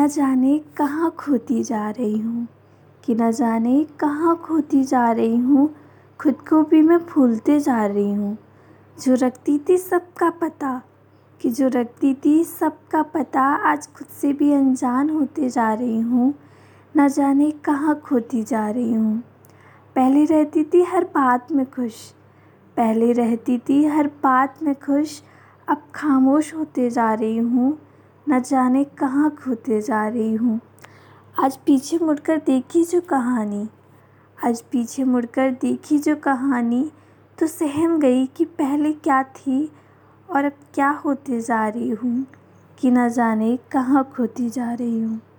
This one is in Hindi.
न जाने कहाँ खोती जा रही हूँ, कि न जाने कहाँ खोती जा रही हूँ, खुद को भी मैं भूलते जा रही हूँ। जो रखती थी सबका पता, कि जो रखती थी सबका पता आज खुद से भी अनजान होते जा रही हूँ, न जाने कहाँ खोती जा रही हूँ। पहले रहती थी हर बात में खुश, पहले रहती थी हर बात में खुश, अब खामोश होते जा रही हूँ न जाने कहाँ खोते जा रही हूँ। आज पीछे मुड़कर देखी जो कहानी। आज पीछे मुड़कर देखी जो कहानी तो सहम गई कि पहले क्या थी और अब क्या होते जा रही हूँ, कि न जाने कहाँ खोती जा रही हूँ।